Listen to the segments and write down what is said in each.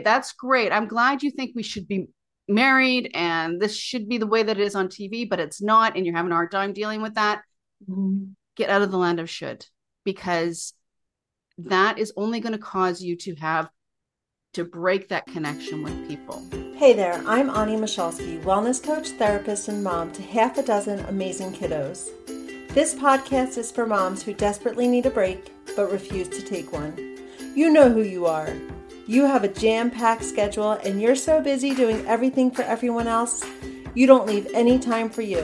that's great. I'm glad you think we should be married and this should be the way that it is on TV, but it's not, and you're having a hard time dealing with that. Mm-hmm. Get out of the land of should because that is only going to cause you to have to break that connection with people. Hey there, I'm Onnie Michalski, wellness coach, therapist, and mom to half a dozen amazing kiddos. This podcast is for moms who desperately need a break but refuse to take one. You know who you are. You have a jam packed schedule and you're so busy doing everything for everyone else, you don't leave any time for you.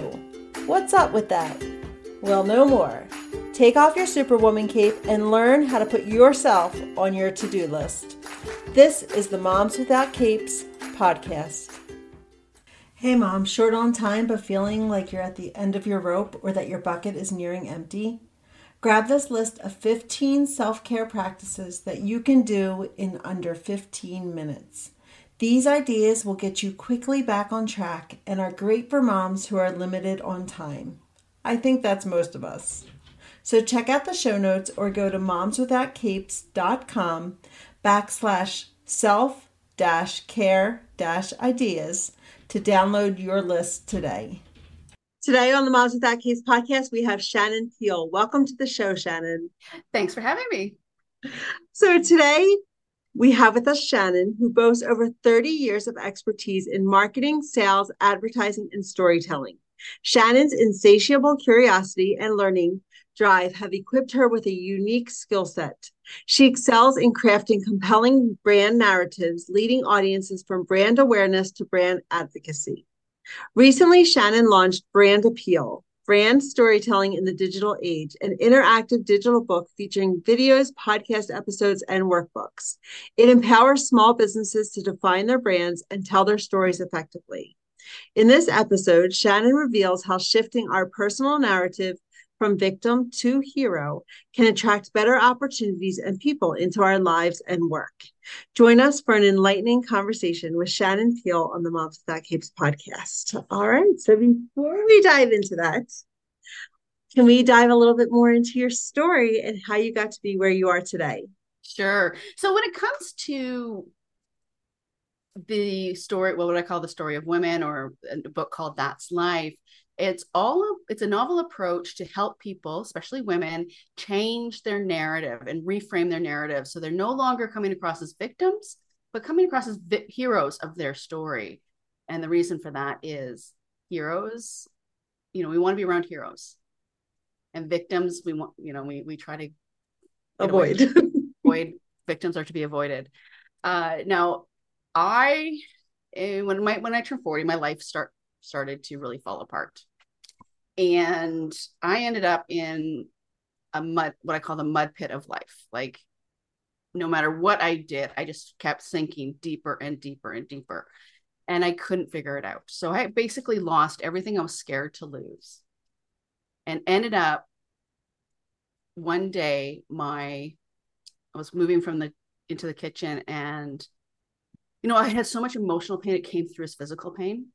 What's up with that? Well, no more. Take off your Superwoman cape and learn how to put yourself on your to do list. This is the Moms Without Capes podcast. Hey, mom, short on time but feeling like you're at the end of your rope or that your bucket is nearing empty? Grab this list of 15 self care practices that you can do in under 15 minutes. These ideas will get you quickly back on track and are great for moms who are limited on time. I think that's most of us. So check out the show notes or go to momswithoutcapes.com backslash self dash care dash ideas to download your list today. Today on the Moms that Capes podcast, we have Shannon Peel. Welcome to the show, Shannon. Thanks for having me. So today we have with us Shannon, who boasts over 30 years of expertise in marketing, sales, advertising, and storytelling. Shannon's insatiable curiosity and learning drive have equipped her with a unique skill set. She excels in crafting compelling brand narratives, leading audiences from brand awareness to brand advocacy. Recently, Shannon launched Brand Appeal, Brand Storytelling in the Digital Age, an interactive digital book featuring videos, podcast episodes, and workbooks. It empowers small businesses to define their brands and tell their stories effectively. In this episode, Shannon reveals how shifting our personal narrative from victim to hero can attract better opportunities and people into our lives and work. Join us for an enlightening conversation with Shannon Peel on the Moms Without Capes podcast. All right. So before we dive into that, can we dive a little bit more into your story and how you got to be where you are today? Sure. So when it comes to the story, what would I call the story of women or a book called That's Life, it's all it's a novel approach to help people especially women change their narrative and reframe their narrative. So they're no longer coming across as victims but coming across as vi- heroes of their story. And the reason for that is heroes you know we want to be around heroes. And victims we want you know we we try to avoid. avoid victims are to be avoided. Uh now i eh, when my when i turned 40 my life start started to really fall apart and I ended up in a mud, what I call the mud pit of life. Like, no matter what I did, I just kept sinking deeper and deeper and deeper. And I couldn't figure it out. So I basically lost everything I was scared to lose and ended up one day, my, I was moving from the, into the kitchen and, you know, I had so much emotional pain. It came through as physical pain.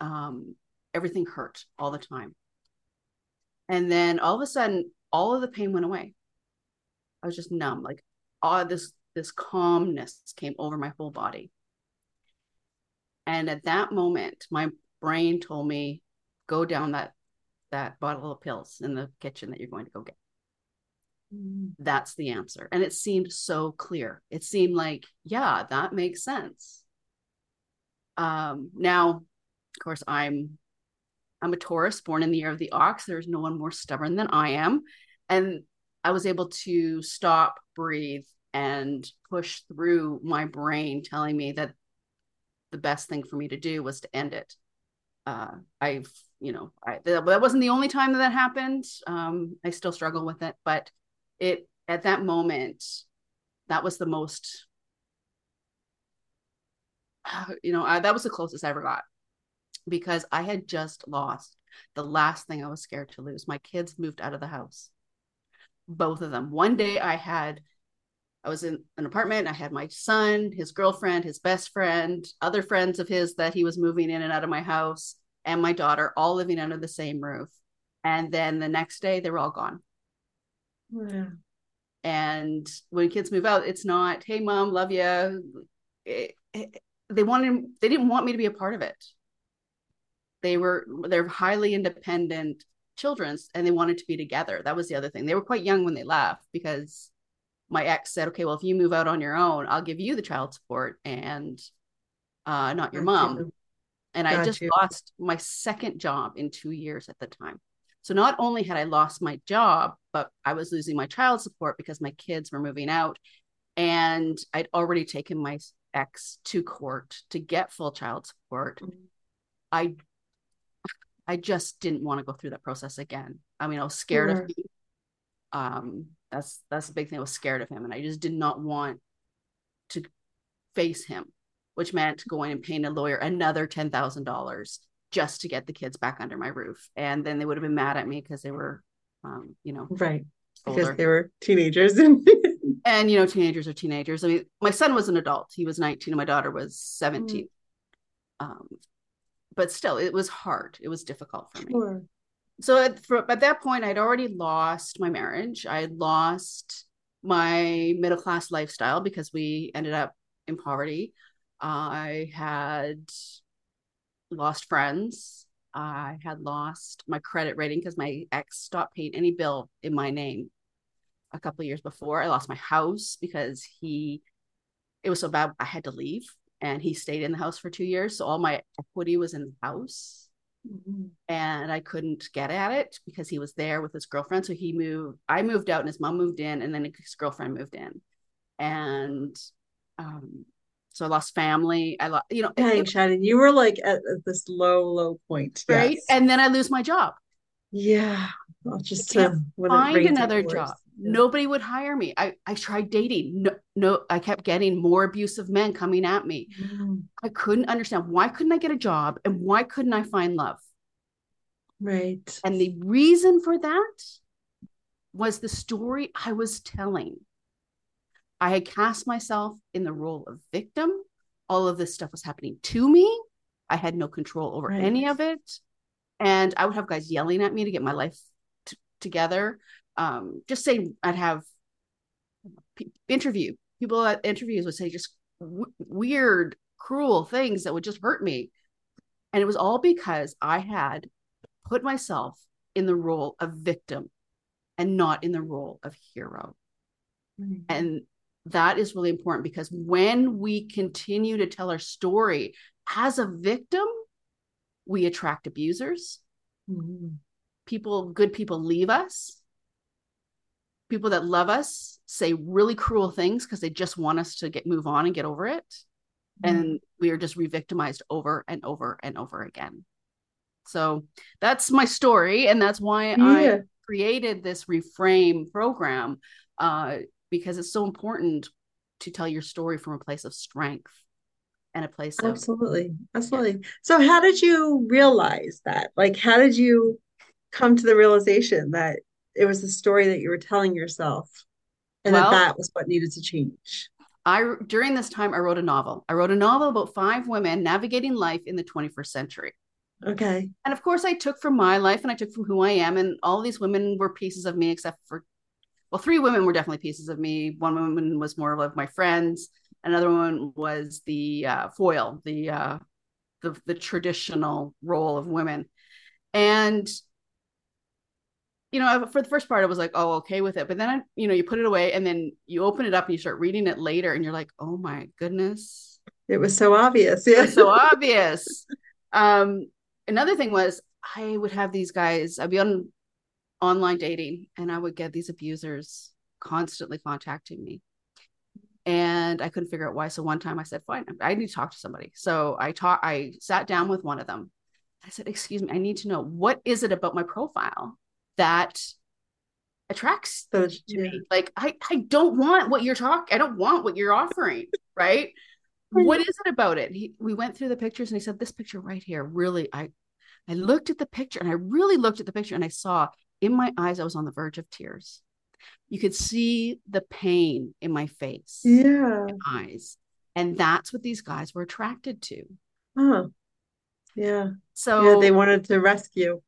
Um, everything hurt all the time. And then all of a sudden, all of the pain went away. I was just numb, like all this this calmness came over my whole body. And at that moment, my brain told me, go down that that bottle of pills in the kitchen that you're going to go get. Mm. That's the answer. And it seemed so clear. It seemed like, yeah, that makes sense. Um, now, of course, I'm I'm a Taurus born in the year of the ox. There's no one more stubborn than I am. And I was able to stop, breathe, and push through my brain telling me that the best thing for me to do was to end it. Uh, I've, you know, I, that wasn't the only time that that happened. Um, I still struggle with it, but it, at that moment, that was the most, you know, I, that was the closest I ever got because I had just lost the last thing I was scared to lose. My kids moved out of the house, both of them. One day I had, I was in an apartment. I had my son, his girlfriend, his best friend, other friends of his that he was moving in and out of my house, and my daughter all living under the same roof. And then the next day they were all gone. Yeah. And when kids move out, it's not, hey, mom, love you. it, it, they wanted they didn't want me to be a part of it they were they're highly independent children's and they wanted to be together that was the other thing they were quite young when they left because my ex said okay well if you move out on your own i'll give you the child support and uh, not your mom and Got I just you. lost my second job in two years at the time. So not only had I lost my job, but I was losing my child support because my kids were moving out. And I'd already taken my ex to court to get full child support. Mm-hmm. I I just didn't want to go through that process again. I mean, I was scared sure. of him. Um, that's that's the big thing. I was scared of him, and I just did not want to face him which meant going and paying a lawyer another $10,000 just to get the kids back under my roof. And then they would have been mad at me because they were, um, you know, right. Older. Because they were teenagers. and, you know, teenagers are teenagers. I mean, my son was an adult. He was 19 and my daughter was 17. Mm. Um, but still, it was hard. It was difficult for me. sure. So at, for, at that point, I'd already lost my marriage. I had lost my middle class lifestyle because we ended up in poverty. I had lost friends. I had lost my credit rating because my ex stopped paying any bill in my name a couple years before. I lost my house because he, it was so bad I had to leave and he stayed in the house for two years. So all my equity was in the house. Mm-hmm. And I couldn't get at it because he was there with his girlfriend. So he moved, I moved out and his mom moved in, and then his girlfriend moved in. And um, so I lost family. I lost, you know. Dang, it, Shannon, you were like at, at this low, low point, right? Yes. And then I lose my job. Yeah, I'll just to find another job. Nobody would hire me. I I tried dating. No, no, I kept getting more abusive men coming at me. Mm. I couldn't understand why couldn't I get a job and why couldn't I find love? Right. And the reason for that was the story I was telling. I had cast myself in the role of victim. All of this stuff was happening to me. I had no control over right. any of it. And I would have guys yelling at me to get my life t- together. Um, just say I'd have interview people at interviews would say just w- weird, cruel things that would just hurt me. And it was all because I had put myself in the role of victim and not in the role of hero. Mm-hmm. And that is really important because when we continue to tell our story as a victim, we attract abusers. Mm-hmm. People, good people leave us. People that love us say really cruel things because they just want us to get move on and get over it. Mm-hmm. And we are just re-victimized over and over and over again. So that's my story, and that's why yeah. I created this reframe program uh, because it's so important to tell your story from a place of strength and a place of absolutely absolutely yeah. so how did you realize that like how did you come to the realization that it was the story that you were telling yourself and well, that that was what needed to change i during this time i wrote a novel i wrote a novel about five women navigating life in the 21st century okay and of course i took from my life and i took from who i am and all these women were pieces of me except for well, three women were definitely pieces of me. One woman was more of my friends. Another one was the uh, foil, the, uh, the the traditional role of women, and you know, for the first part, I was like, oh, okay with it. But then, I, you know, you put it away and then you open it up and you start reading it later and you're like, oh my goodness. It was so obvious. Yeah. so obvious. Um, another thing was I would have these guys, I'd be on online dating and I would get these abusers constantly contacting me. And I couldn't figure out why. So one time I said, fine, I need to talk to somebody. So I talked, I sat down with one of them. I said, excuse me, I need to know what is it about my profile that attracts those to me? Like, I, I don't want what you're talking, I don't want what you're offering, right? what is it about it? He, we went through the pictures and he said, this picture right here, really, I, I looked at the picture and I really looked at the picture and I saw in my eyes, I was on the verge of tears. You could see the pain in my face, yeah, eyes, and that's what these guys were attracted to. Huh. Yeah. So yeah, they wanted to rescue.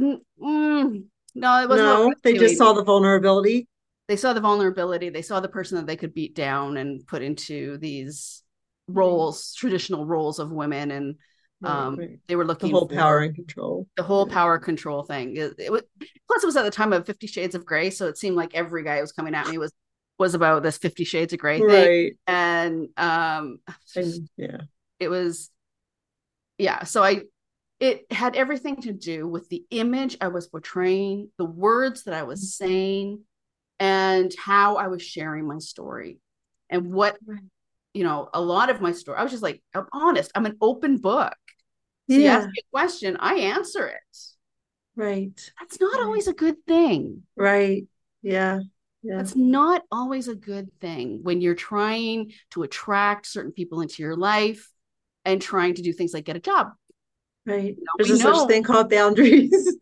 Mm, no, it wasn't. No, they just saw the vulnerability. They saw the vulnerability. They saw the person that they could beat down and put into these roles, traditional roles of women, and um, right, right. they were looking the whole power and control, the whole power control thing. It, it was plus it was at the time of Fifty Shades of Grey, so it seemed like every guy who was coming at me was was about this Fifty Shades of Grey thing, and um, and, yeah, it was, yeah. So I, it had everything to do with the image I was portraying, the words that I was mm-hmm. saying, and how I was sharing my story, and what you know, a lot of my story, I was just like, I'm honest. I'm an open book. So yeah. you ask me a question, I answer it. Right. That's not right. always a good thing. Right. Yeah. Yeah. That's not always a good thing when you're trying to attract certain people into your life and trying to do things like get a job. Right. You know, There's a such thing called boundaries.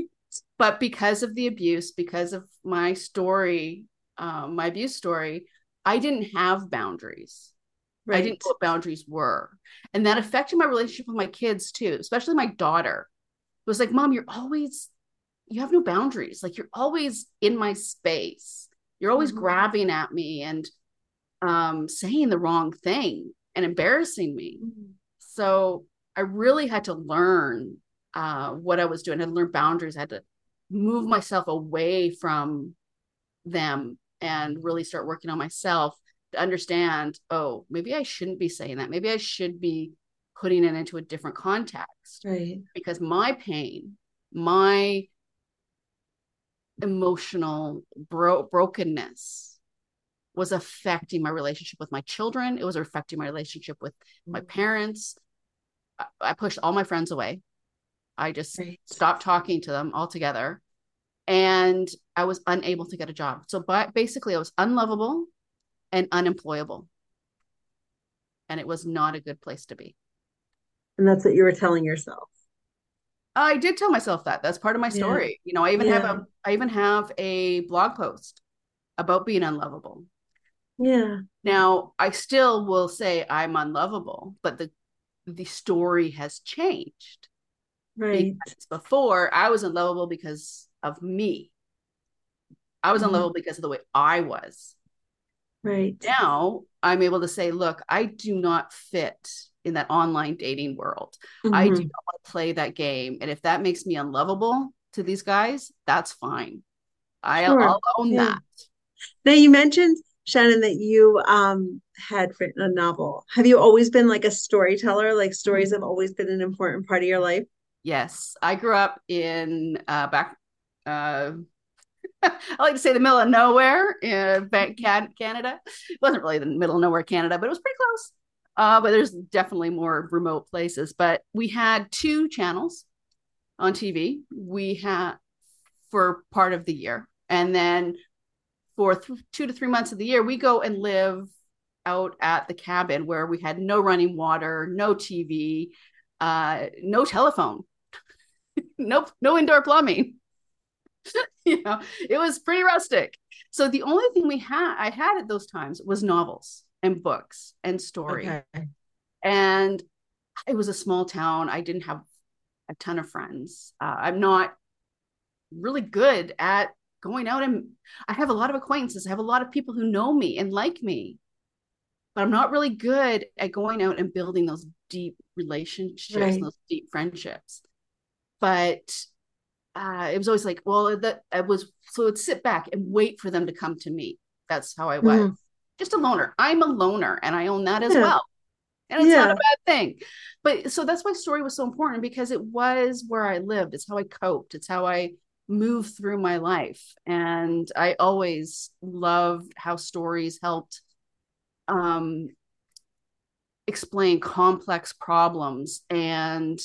but because of the abuse, because of my story, um, my abuse story, I didn't have boundaries. Right. I didn't know what boundaries were. And that affected my relationship with my kids too, especially my daughter. It was like, Mom, you're always, you have no boundaries. Like you're always in my space. You're always mm-hmm. grabbing at me and um, saying the wrong thing and embarrassing me. Mm-hmm. So I really had to learn uh, what I was doing. I had to learn boundaries. I had to move myself away from them and really start working on myself to understand oh maybe i shouldn't be saying that. Maybe i should be putting it into a different context. Right. Because my pain my emotional bro- brokenness was affecting my relationship with my children. It was affecting my relationship with my parents i, pushed all my friends away i just right. stopped talking to them altogether and I was unable to get a job. So but basically I was unlovable and unemployable. And it was not a good place to be. And that's what you were telling yourself. I did tell myself that. That's part of my story. Yeah. You know, I even yeah. have a I even have a blog post about being unlovable. Yeah. Now, I still will say I'm unlovable, but the the story has changed. Right. Because before I was unlovable because of me. I was mm-hmm. unlovable because of the way I was. Right. Now I'm able to say, look, I do not fit in that online dating world. Mm-hmm. I do mm-hmm. not want to play that game. And if that makes me unlovable to these guys, that's fine. I'll, sure. I'll own yeah. that. Now you mentioned Shannon that you um had written a novel. Have you always been like a storyteller? Like stories mm-hmm. have always been an important part of your life? Yes. I grew up in uh back uh, I like to say the middle of nowhere in Canada. It wasn't really the middle of nowhere Canada, but it was pretty close. Uh, but there's definitely more remote places. But we had two channels on TV. We had for part of the year, and then for th- two to three months of the year, we go and live out at the cabin where we had no running water, no TV, uh, no telephone, no no indoor plumbing. you know, it was pretty rustic. So the only thing we had, I had at those times was novels and books and story. Okay. And it was a small town. I didn't have a ton of friends. Uh, I'm not really good at going out and I have a lot of acquaintances. I have a lot of people who know me and like me, but I'm not really good at going out and building those deep relationships, right. those deep friendships. But uh, it was always like, well, that I was so it'd sit back and wait for them to come to me. That's how I was. Mm. Just a loner. I'm a loner and I own that as yeah. well. And it's yeah. not a bad thing. But so that's why story was so important because it was where I lived. It's how I coped. It's how I moved through my life. And I always loved how stories helped um, explain complex problems and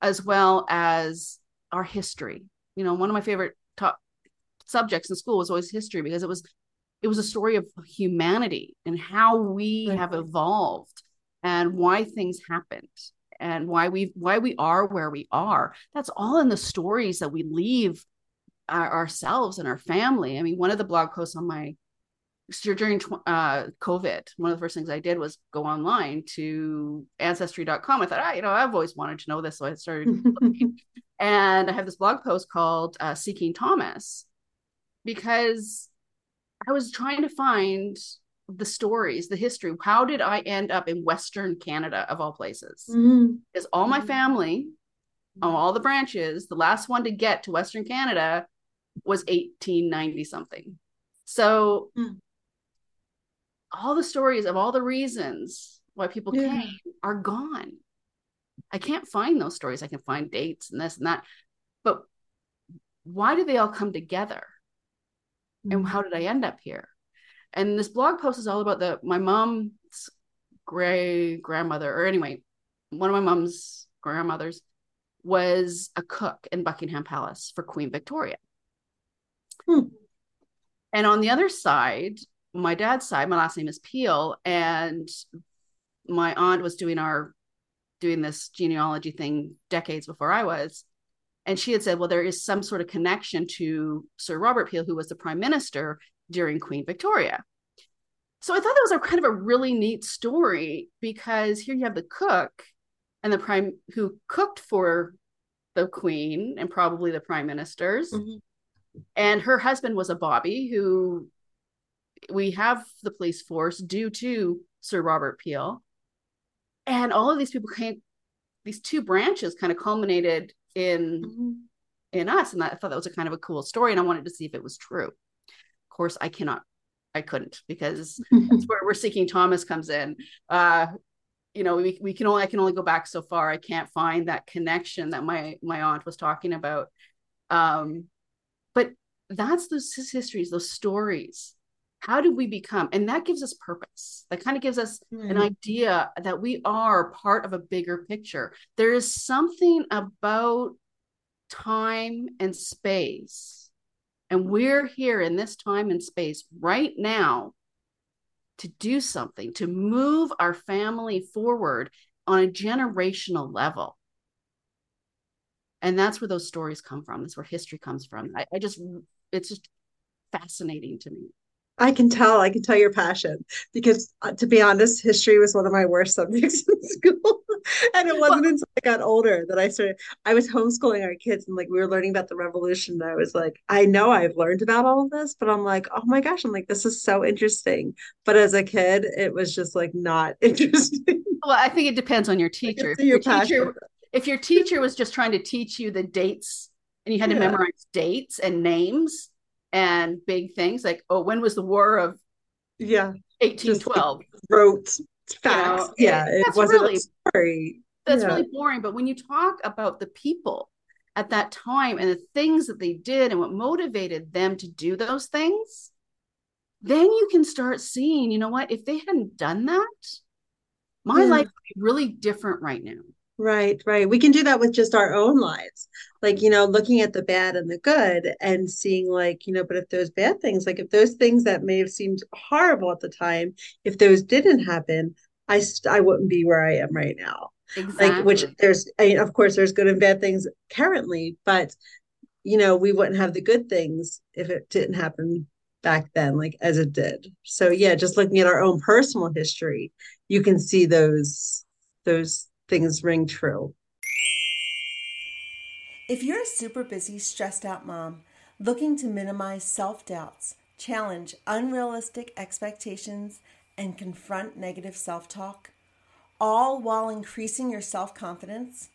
as well as our history. You know, one of my favorite top subjects in school was always history because it was it was a story of humanity and how we right. have evolved and why things happened and why we why we are where we are. That's all in the stories that we leave our, ourselves and our family. I mean, one of the blog posts on my during uh, COVID, one of the first things I did was go online to ancestry.com. I thought, ah, you know, I've always wanted to know this. So I started looking. And I have this blog post called uh, Seeking Thomas because I was trying to find the stories, the history. How did I end up in Western Canada of all places? Because all my Mhm. family, on all the branches, the last one to get to Western Canada was 1890 something. So Hmm. all the stories of all the reasons why people Yeah. came are gone. I can't find those stories. I can find dates and this and that. But why do they all come together? and how did I end up here? And this blog post is all about the my mom's great grandmother, or anyway, one of my mom's grandmothers was a cook in Buckingham Palace for Queen Victoria. Hmm. And on the other side, my dad's side, my last name is Peel, and my aunt was doing our doing this genealogy thing decades before I was. And she had said, well, there is some sort of connection to Sir Robert Peel, who was the prime minister during Queen Victoria. So I thought that was a kind of a really neat story because here you have the cook and the prime who cooked for the queen and probably the prime ministers. Mhm. And her husband was a Bobby who we have the police force due to Sir Robert Peel. And all of these people came, these two branches kind of culminated in Mhm. in us. And i thought that was a kind of a cool story and i wanted to see if it was true. Of course i cannot i couldn't because that's where we're seeking thomas comes in. Uh you know we, we can only i can only go back so far. I can't find that connection that my my aunt was talking about. Um but that's those histories those stories how did we become and that gives us purpose that kind of gives us an idea that we are part of a bigger picture. There is something about time and space, and we're here in this time and space right now to do something, to move our family forward on a generational level. And that's where those stories come from. That's where history comes from. I, I just, it's just fascinating to me. I can tell, I can tell your passion because uh, to be honest, history was one of my worst subjects in school. and it wasn't until I got older that I started, I was homeschooling our kids and like we were learning about the revolution. And I was like, I know I've learned about all of this, but I'm like, oh my gosh, I'm like, this is so interesting. But as a kid, it was just like not interesting. Well, I think it depends on your teacher. your your teacher, passion. If your teacher was just trying to teach you the dates and you had to Yeah. memorize dates and names and big things like, oh, when was the war of Yeah. 1812? Wrote facts. know, yeah. it- It that's wasn't really- a story. That's Yeah. really boring. But when you talk about the people at that time and the things that they did and what motivated them to do those things, then you can start seeing, you know what, if they hadn't done that, my Yeah. life would be really different right now. Right, right. We can do that with just our own lives. Like, you know, looking at the bad and the good and seeing like, you know, but if those bad things, like if those things that may have seemed horrible at the time, if those didn't happen, I st I wouldn't be where I am right now. Exactly. Like, which there's, I mean, of course, there's good and bad things currently, but you know, we wouldn't have the good things if it didn't happen back then, like as it did. So yeah, just looking at our own personal history, you can see those those things ring true. If you're a super busy, stressed out mom looking to minimize self doubts, challenge unrealistic expectations, and confront negative self talk, all while increasing your self confidence,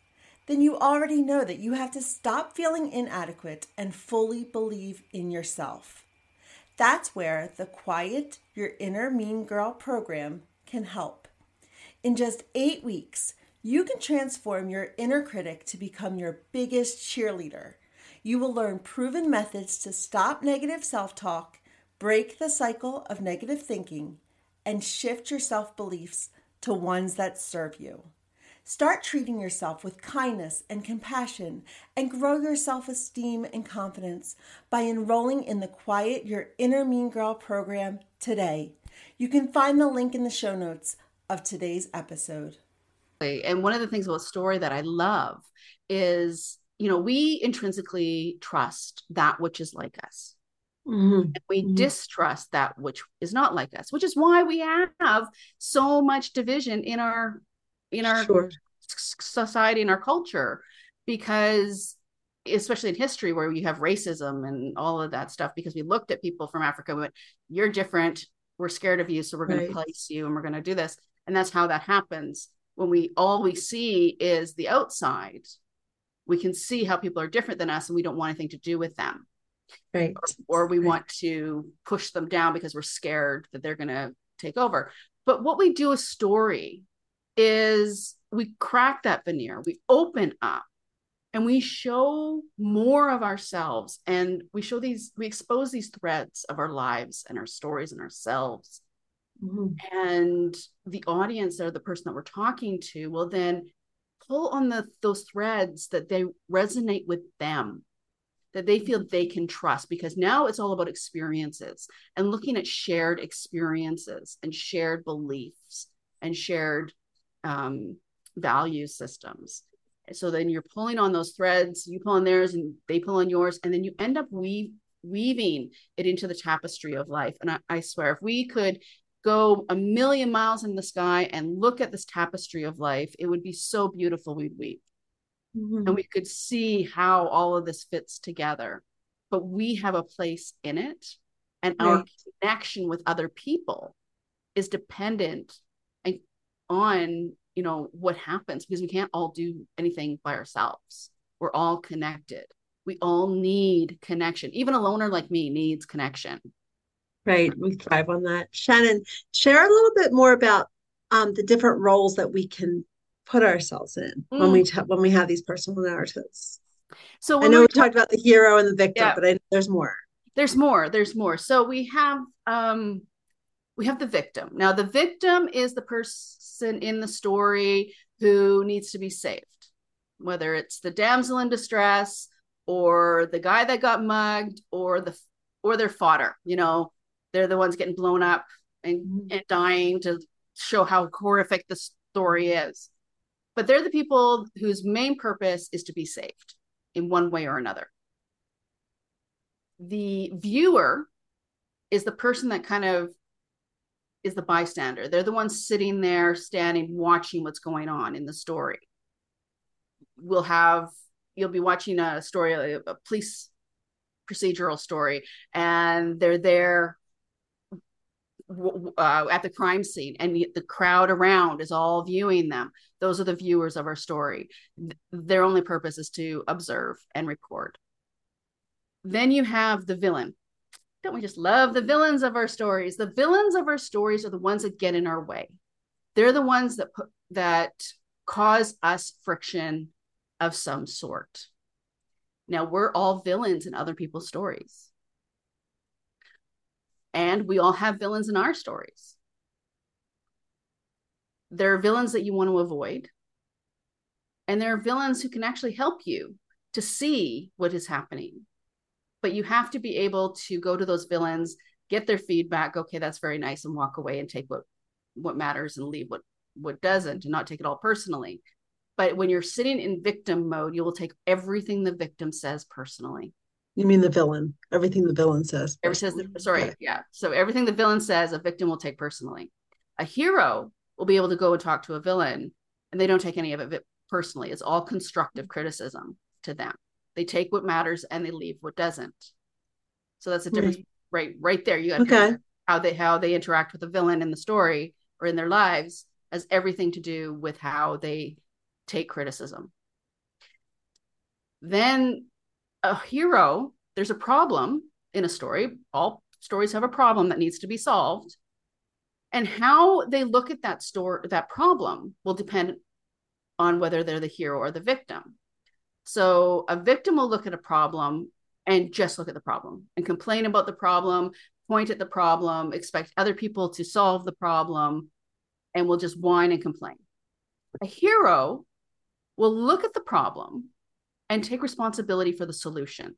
then you already know that you have to stop feeling inadequate and fully believe in yourself. That's where the Quiet Your Inner Mean Girl program can help. In just eight weeks, you can transform your inner critic to become your biggest cheerleader. You will learn proven methods to stop negative self talk, break the cycle of negative thinking, and shift your self beliefs to ones that serve you. Start treating yourself with kindness and compassion and grow your self esteem and confidence by enrolling in the Quiet Your Inner Mean Girl program today. You can find the link in the show notes of today's episode. And one of the things about story that I love is, you know, we intrinsically trust that which is like us. Mhm. And we Mhm. distrust that which is not like us, which is why we have so much division in our in our Sure. society and our culture because especially in history where you have racism and all of that stuff because we looked at people from africa and went you're different we're scared of you so we're going to place you and we're going to do this and that's how that happens when we all we see is the outside we can see how people are different than us and we don't want anything to do with them Right. or we Right. want to push them down because we're scared that they're going to take over. But what we do a story is we crack that veneer, we open up and we show more of ourselves and we show these, we expose these threads of our lives and our stories and ourselves. Mhm. And the audience or the person that we're talking to will then pull on the those threads that they resonate with them that they feel they can trust because now it's all about experiences and looking at shared experiences and shared beliefs and shared um, value systems. So then you're pulling on those threads, you pull on theirs and they pull on yours, and then you end up weave, weaving it into the tapestry of life. And I, I swear, if we could go a million miles in the sky and look at this tapestry of life, it would be so beautiful we'd weep Mhm. and we could see how all of this fits together. But we have a place in it, and our connection with other people is dependent on you know what happens because we can't all do anything by ourselves. We're all connected. We all need connection. Even a loner like me needs connection. Right. We thrive on that. Shannon, share a little bit more about um, the different roles that we can put ourselves in when we ta- when we have these personal narratives. So I know we're talked about the hero and the victim, Yeah. but I, there's more. there's more there's more so we have um we have the victim now the victim is the person in the story who needs to be saved whether it's the damsel in distress or the guy that got mugged or the or their fodder you know they're the ones getting blown up and, mm-hmm. and dying to show how horrific the story is but they're the people whose main purpose is to be saved in one way or another the viewer is the person that kind of is the bystander. They're the ones sitting there, standing, watching what's going on in the story. We'll have you'll be watching a story, a police procedural story, and they're there uh, at the crime scene, and the crowd around is all viewing them. Those are the viewers of our story. Their only purpose is to observe and record. Then you have the villain. Don't we just love the villains of our stories? The villains of our stories are the ones that get in our way. They're the ones that put that cause us friction of some sort. Now we're all villains in other people's stories. And we all have villains in our stories. There are villains that you want to avoid. And there are villains who can actually help you to see what is happening but you have to be able to go to those villains get their feedback okay that's very nice and walk away and take what what matters and leave what what doesn't and not take it all personally but when you're sitting in victim mode you will take everything the victim says personally You mean the villain? Everything the villain says. Ever says that, sorry, Okay. yeah. So everything the villain says, a victim will take personally. A hero will be able to go and talk to a villain, and they don't take any of it personally. It's all constructive criticism to them. They take what matters and they leave what doesn't. So that's a difference, right? Right there, you got Okay. how they how they interact with the villain in the story or in their lives has everything to do with how they take criticism. Then a hero, there's a problem in a story. All stories have a problem that needs to be solved. And how they look at that story, that problem will depend on whether they're the hero or the victim. So a victim will look at a problem and just look at the problem and complain about the problem, point at the problem, expect other people to solve the problem, and will just whine and complain. A hero will look at the problem and take responsibility for the solution.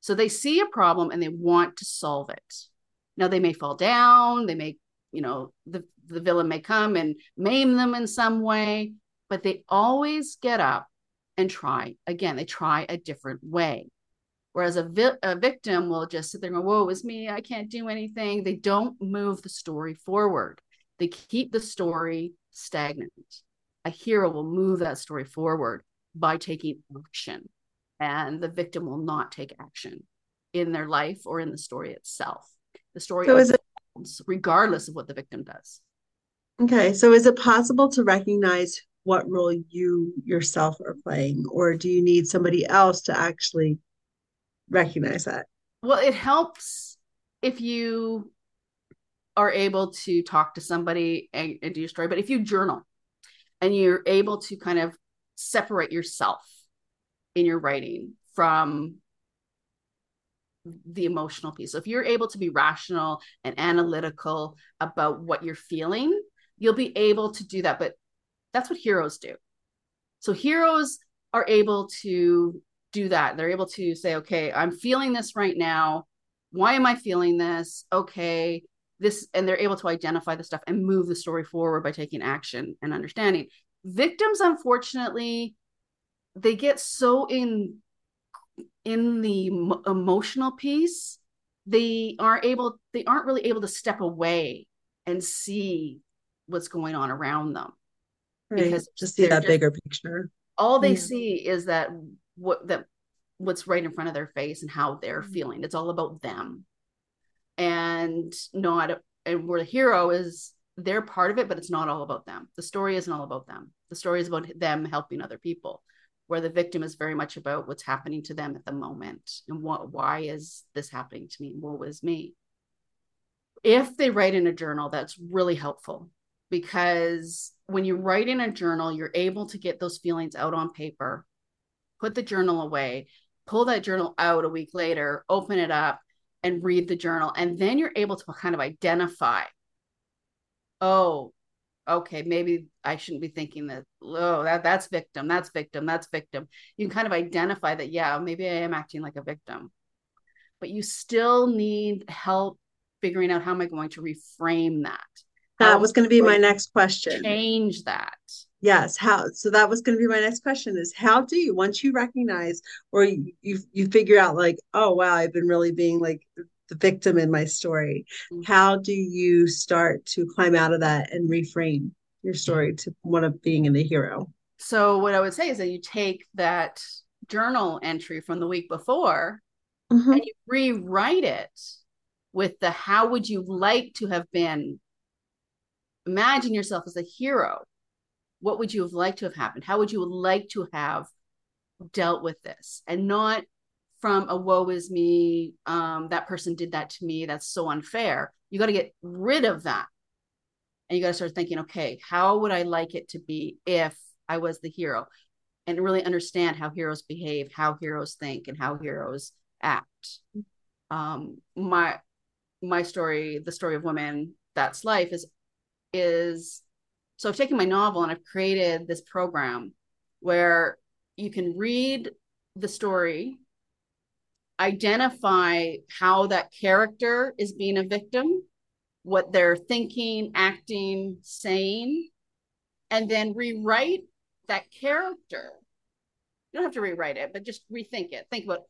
So they see a problem and they want to solve it. Now they may fall down, they may, you know, the, the villain may come and maim them in some way, but they always get up and try again. They try a different way. Whereas a, vi- a victim will just sit there and go, Whoa, it's me. I can't do anything. They don't move the story forward, they keep the story stagnant. A hero will move that story forward by taking action, and the victim will not take action in their life or in the story itself. The story So is it regardless of what the victim does. Okay, so is it possible to recognize what role you yourself are playing, or do you need somebody else to actually recognize that? Well, it helps if you are able to talk to somebody and, and do your story, but if you journal and you're able to kind of separate yourself in your writing from the emotional piece. So if you're able to be rational and analytical about what you're feeling, you'll be able to do that. But that's what heroes do. So heroes are able to do that. They're able to say, okay, I'm feeling this right now. Why am I feeling this? Okay, this, and they're able to identify the stuff and move the story forward by taking action and understanding. Victims, unfortunately, they get so in in the emotional piece they aren't able they aren't really able to step away and see what's going on around them right. because just see that just, bigger picture all they see is that what that what's right in front of their face and how they're mm-hmm. feeling it's all about them and not and where the hero is they're part of it but it's not all about them. The story isn't all about them. The story is about them helping other people where the victim is very much about what's happening to them at the moment and what why is this happening to me? What was me. If they write in a journal that's really helpful because when you write in a journal you're able to get those feelings out on paper put the journal away pull that journal out a week later open it up and read the journal. And then you're able to kind of identify oh okay, maybe I shouldn't be thinking that, oh, that that's victim, that's victim, that's victim. You can kind of identify that, yeah, maybe I am acting like a victim. But you still need help figuring out how am I going to reframe that? That was going to be my next question. Change that. Yes. How? So that was going to be my next question: is how do you once you recognize or you, you figure out like, oh wow, I've been really being like the victim in my story. Mm-hmm. How do you start to climb out of that and reframe your story to one of being in the hero? So, what I would say is that you take that journal entry from the week before mm-hmm. and you rewrite it with the how would you like to have been? Imagine yourself as a hero. What would you have liked to have happened? How would you like to have dealt with this? And not from a woe is me, um, that person did that to me, that's so unfair. You got to get rid of that. And you got to start thinking, okay, how would I like it to be if I was the hero? And really understand how heroes behave, how heroes think, and how heroes act. Um, my my story, the story of women, that's life, is is so I've taken my novel and I've created this program where you can read the story identify how that character is being a victim, what they're thinking, acting, saying, and then rewrite that character. You don't have to rewrite it, but just rethink it. Think about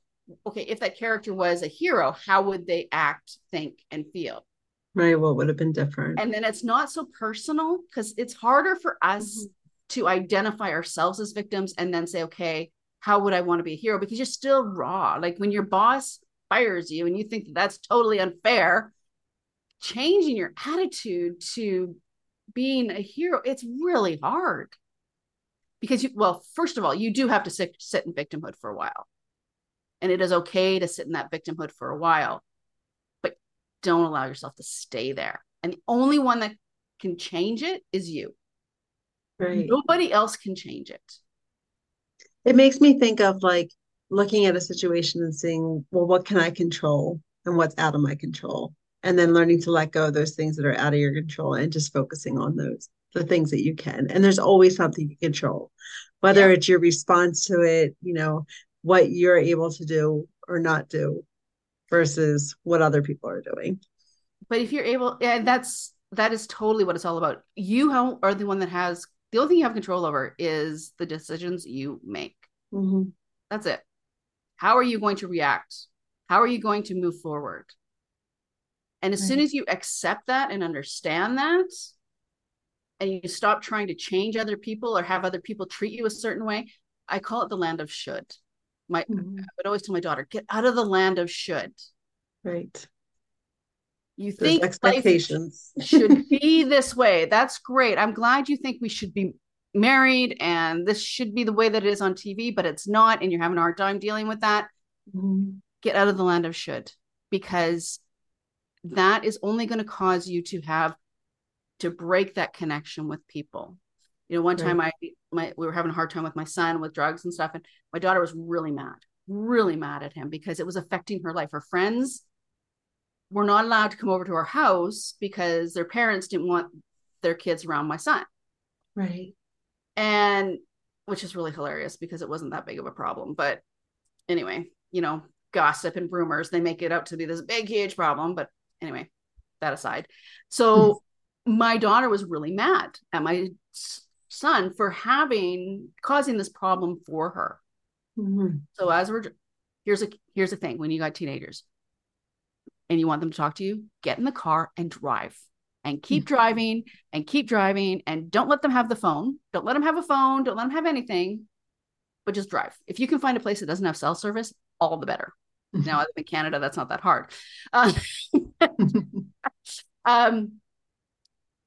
okay, if that character was a hero, how would they act, think, and feel? Right. What would have been different? And then it's not so personal because it's harder for us mm-hmm. to identify ourselves as victims and then say, okay, how would I want to be a hero? Because you're still raw. Like when your boss fires you and you think that that's totally unfair, changing your attitude to being a hero, it's really hard. Because you, well, first of all, you do have to sit, sit in victimhood for a while. And it is okay to sit in that victimhood for a while, but don't allow yourself to stay there. And the only one that can change it is you. Right. Nobody else can change it it makes me think of like looking at a situation and seeing, well, what can I control and what's out of my control? And then learning to let go of those things that are out of your control and just focusing on those, the things that you can. And there's always something you control, whether yeah. it's your response to it, you know, what you're able to do or not do versus what other people are doing. But if you're able, and that's, that is totally what it's all about. You are the one that has the only thing you have control over is the decisions you make. Mm-hmm. That's it. How are you going to react? How are you going to move forward? And as right. soon as you accept that and understand that, and you stop trying to change other people or have other people treat you a certain way, I call it the land of should. My mm-hmm. I would always tell my daughter, get out of the land of should. Right. You think expectations. should be this way. That's great. I'm glad you think we should be married and this should be the way that it is on TV, but it's not, and you're having a hard time dealing with that. Mhm. Get out of the land of should because that is only going to cause you to have to break that connection with people. You know, one time I my we were having a hard time with my son with drugs and stuff, and my daughter was really mad, really mad at him because it was affecting her life. Her friends were not allowed to come over to our house because their parents didn't want their kids around my son. Right. And which is really hilarious because it wasn't that big of a problem. But anyway, you know, gossip and rumors, they make it out to be this big, huge problem. But anyway, that aside. So my daughter was really mad at my son for having causing this problem for her. Mhm. So as we're here's a here's the thing when you got teenagers and you want them to talk to you, get in the car and drive. And keep driving and keep driving and don't let them have the phone. Don't let them have a phone. Don't let them have anything. But just drive. If you can find a place that doesn't have cell service, all the better. Now, I live in Canada, that's not that hard. Uh, um,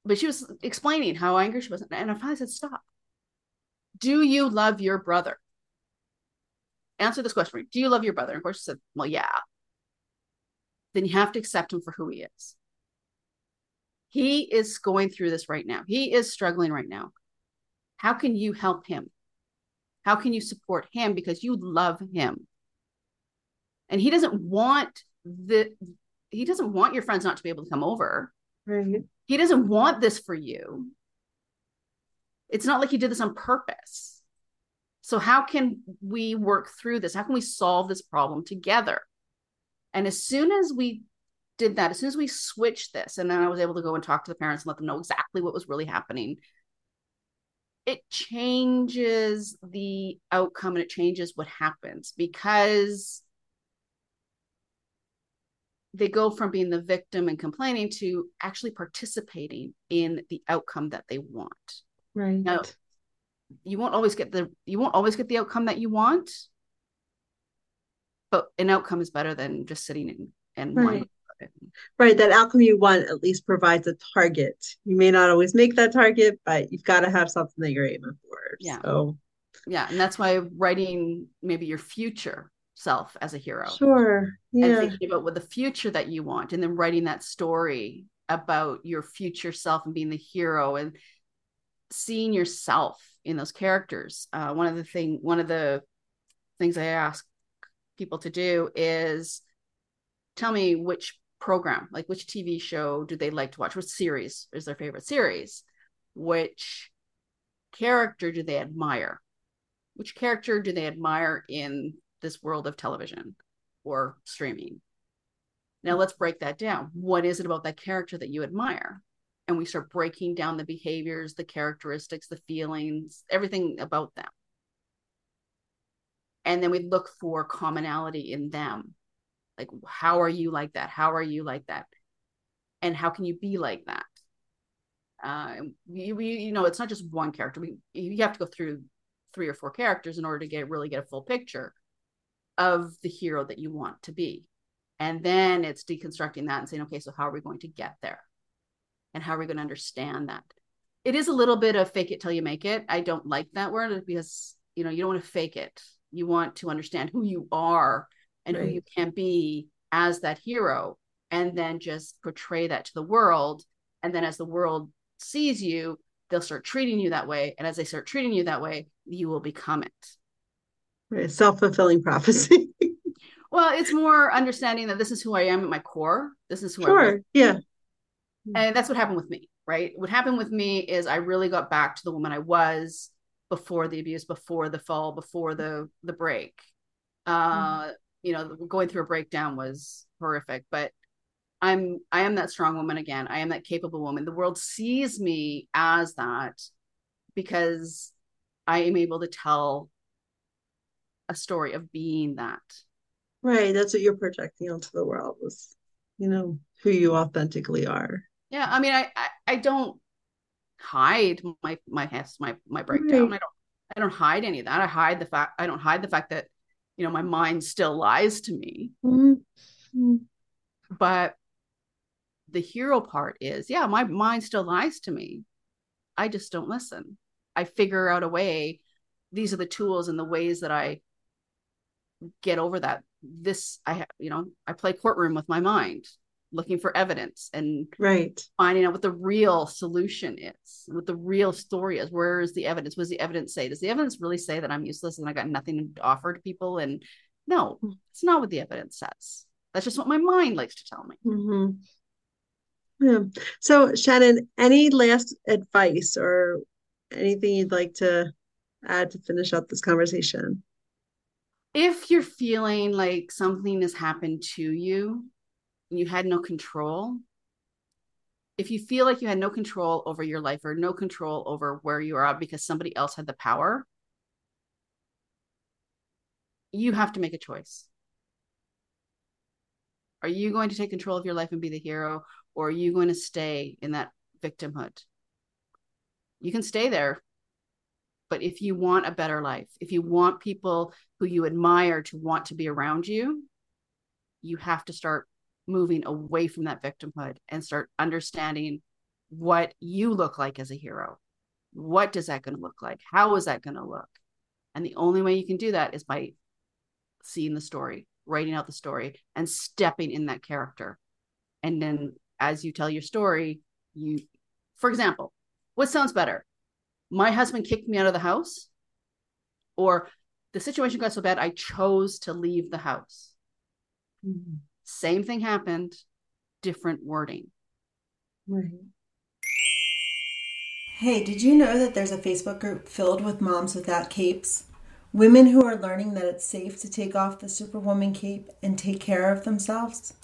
but she was explaining how angry she was, and I finally said, "Stop. Do you love your brother? Answer this question for me. Do you love your brother?" And of course, she said, "Well, yeah." Then you have to accept him for who he is. He is going through this right now. He is struggling right now. How can you help him? How can you support him because you love him? And he doesn't want the he doesn't want your friends not to be able to come over. Right. He doesn't want this for you. It's not like he did this on purpose. So, how can we work through this? How can we solve this problem together? And as soon as we did that, as soon as we switched this, and then I was able to go and talk to the parents and let them know exactly what was really happening, it changes the outcome and it changes what happens because they go from being the victim and complaining to actually participating in the outcome that they want. Right. Now, you won't always get the you won't always get the outcome that you want, but an outcome is better than just sitting in and Right. whining. Right. That outcome you want at least provides a target. You may not always make that target, but you've got to have something that you're aiming for. Yeah. So Yeah, and that's why writing maybe your future self as a hero sure. and Yeah. thinking about what the future that you want and then writing that story about your future self and being the hero and seeing yourself in those characters uh, one of the thing one of the things i ask people to do is tell me which program like which tv show do they like to watch which series is their favorite series which character do they admire which character do they admire in this world of television or streaming. Now let's break that down. What is it about that character that you admire? And we start breaking down the behaviors, the characteristics, the feelings, everything about them. And then we look for commonality in them. Like, how are you like that? How are you like that? And how can you be like that? Uh, we, you know, it's not just one character. We, you have to go through three or four characters in order to get really get a full picture of the hero that you want to be. And then it's deconstructing that and saying, okay, so how are we going to get there? And how are we going to understand that? It is a little bit of fake it till you make it. I don't like that word because, you know, you don't want to fake it. You want to understand who you are and who you can be as that hero and then just portray that to the world. And then as the world sees you, they'll start treating you that way. And as they start treating you that way, you will become it. Right. Self-fulfilling prophecy. Well, it's more understanding that this is who I am at my core. This is who I am Yeah. and that's what happened with me, right? What happened with me is I really got back to the woman I was before the abuse, before the fall, before the the break. Uh, you know, going through a breakdown was horrific, but I'm I am that strong woman again. I am that capable woman. The world sees me as that because I am able to tell a story of being that. Right. That's what you're projecting onto the world was, you know, who you authentically are. Yeah, I mean, I I, I don't hide my my has my my breakdown. Right. I don't I don't hide any of that. I hide the fact I don't hide the fact that you know my mind still lies to me. Mhm. But the hero part is yeah my mind still lies to me i just don't listen i figure out a way these are the tools and the ways that i get over that this i have you know i play courtroom with my mind looking for evidence and right. finding out what the real solution is what the real story is. Where is the evidence? What does the evidence say? Does the evidence really say that i'm useless and i got nothing to offer to people? And no it's not what the evidence says. That's just what my mind likes to tell me. Mm-hmm. yeah. So shannon any last advice or anything you'd like to add to finish up this conversation? If you're feeling like something has happened to you you had no control if you feel like you had no control over your life or no control over where you are at because somebody else had the power you have to make a choice. Are you going to take control of your life and be the hero or are you going to stay in that victimhood? You can stay there but if you want a better life if you want people who you admire to want to be around you you have to start moving away from that victimhood and start understanding what you look like as a hero. What does that going to look like? How is that going to look? And the only way you can do that is by seeing the story, writing out the story, and stepping in that character. And then as you tell your story, you, for example, what sounds better? My husband kicked me out of the house, or the situation got so bad I chose to leave the house. Mm-hmm. Same thing happened, different wording. Right. Hey, did you know that there's a Facebook group filled with moms without capes? Women who are learning that it's safe to take off the Superwoman cape and take care of themselves?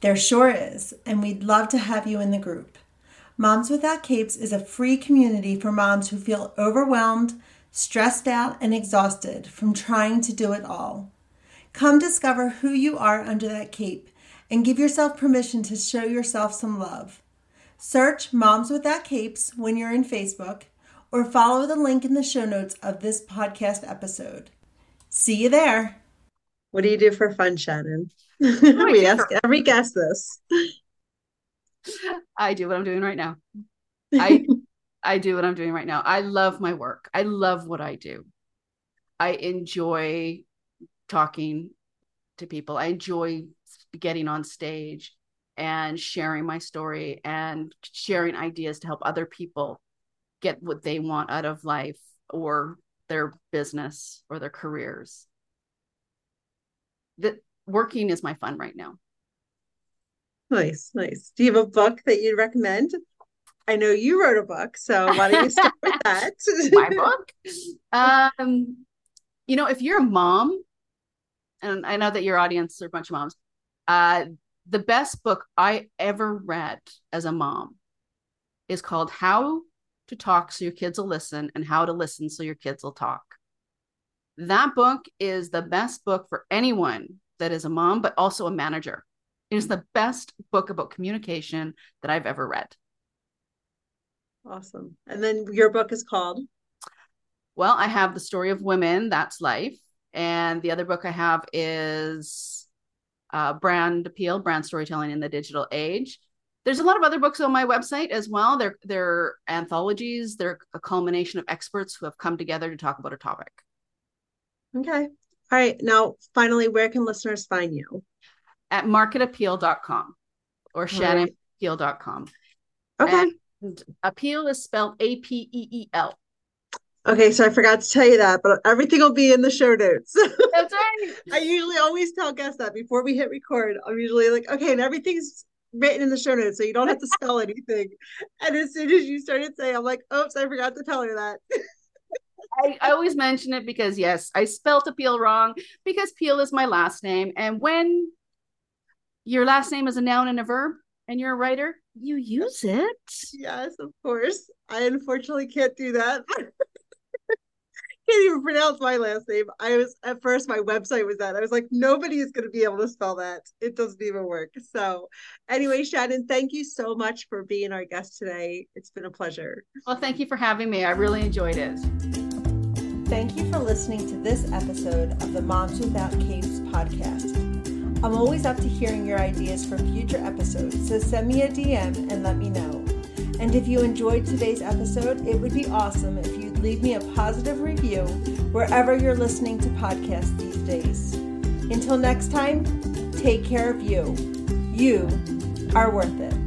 There sure is, and we'd love to have you in the group. Moms Without Capes is a free community for moms who feel overwhelmed, stressed out, and exhausted from trying to do it all. Come discover who you are under that cape and give yourself permission to show yourself some love. Search Moms Without Capes when you're in Facebook or follow the link in the show notes of this podcast episode. See you there. What do you do for fun, Shannon? we ask every guest this. I do what I'm doing right now. I I do what I'm doing right now. I love my work. I love what I do. I enjoy talking to people. I enjoy getting on stage and sharing my story and sharing ideas to help other people get what they want out of life or their business or their careers. That working is my fun right now. Nice, nice. Do you have a book that you'd recommend? I know you wrote a book, so why don't you start with that? my book. Um, you know, if you're a mom and I know that your audience are a bunch of moms. Uh, the best book I ever read as a mom is called How to Talk So Your Kids Will Listen and How to Listen So Your Kids Will Talk. That book is the best book for anyone that is a mom, but also a manager. It is the best book about communication that I've ever read. Awesome. And then your book is called? Well, I have The Story of Women, That's Life. And the other book I have is uh, Brand Appeal, Brand Storytelling in the Digital Age. There's a lot of other books on my website as well. They're they're anthologies. They're a culmination of experts who have come together to talk about a topic. Okay. All right. Now, finally, where can listeners find you? At marketapeel.com or shannonappeal.com. Okay. And appeal is spelled A P E E L. Okay, so I forgot to tell you that, but everything will be in the show notes. That's right. I usually always tell guests that before we hit record. I'm usually like, okay, and everything's written in the show notes, so you don't have to spell anything. And as soon as you started saying, I'm like, oops, I forgot to tell her that. I, I always mention it because yes, I spelled appeal wrong because Peel is my last name. And when your last name is a noun and a verb and you're a writer, you use it. Yes, of course. I unfortunately can't do that. Can't even pronounce my last name. I was at first my website was that. I was like, nobody is going to be able to spell that. It doesn't even work. So, anyway, Shannon, thank you so much for being our guest today. It's been a pleasure. Well, thank you for having me. I really enjoyed it. Thank you for listening to this episode of the Moms Without Capes podcast. I'm always up to hearing your ideas for future episodes, so send me a DM and let me know. And if you enjoyed today's episode, it would be awesome if you'd leave me a positive review wherever you're listening to podcasts these days. Until next time, take care of you. You are worth it.